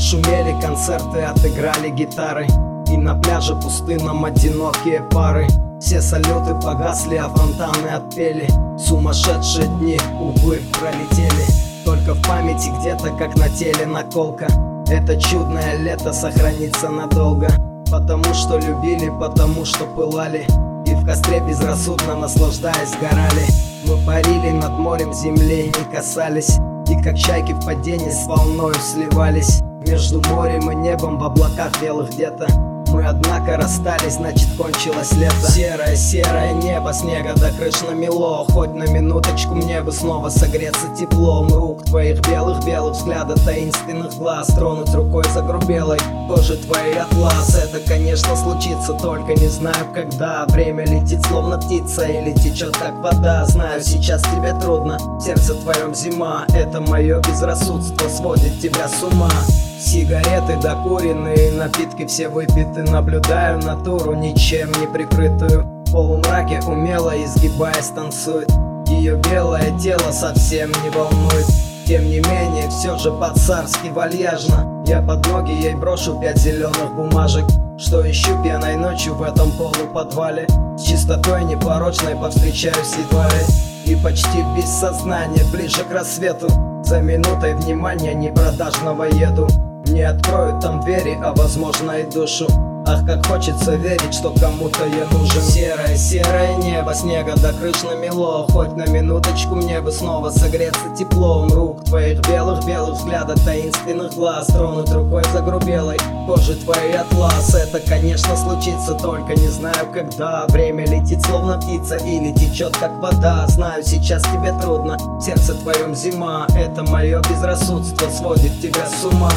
Отшумели концерты, отыграли гитары. И на пляже пустынном одинокие пары. Все салюты погасли, а фонтаны отпели. Сумасшедшие дни, увы, пролетели. Только в памяти где-то, как на теле наколка. Это чудное лето сохранится надолго. Потому что любили, потому что пылали. И в костре безрассудно наслаждаясь горали. Мы парили над морем земли не касались. И как чайки в падении с волною сливались Между морем и небом в облаках белых где-то. Мы, однако, расстались, значит, кончилось лето. Серое, серое небо, снега до крыш намело Хоть на минуточку мне бы снова согреться теплом Рук твоих белых-белых взгляда, таинственных глаз. Тронуть рукой загрубелой кожи твоей атлас Это, конечно, случится, только не знаю когда. Время летит, словно птица, или течет, как вода. Знаю, сейчас тебе трудно, в сердце твоем зима. Это мое безрассудство сводит тебя с ума Сигареты докуренные, напитки все выпиты Наблюдаю натуру, ничем не прикрытую. В полумраке умело изгибаясь танцует. Ее белое тело совсем не волнует. Тем не менее, все же по-царски вальяжно. Я под ноги ей брошу пять зеленых бумажек. Что ищу пьяной ночью в этом полуподвале? С чистотой непорочной повстречаюсь едва ли. И почти без сознания, ближе к рассвету. За минутой внимания непродажного еду не откроют там двери, а возможно и душу. Ах, как хочется верить, что кому-то я нужен. Серое, серое небо, снега до крыш намело. Хоть на минуточку мне бы снова согреться теплом Рук твоих белых-белых взглядов, таинственных глаз. Тронуть рукой загрубелой кожи твоей атлас. Это, конечно, случится, только не знаю когда. Время летит словно птица или течет как вода. Знаю, сейчас тебе трудно, в сердце твоем зима. Это мое безрассудство сводит тебя с ума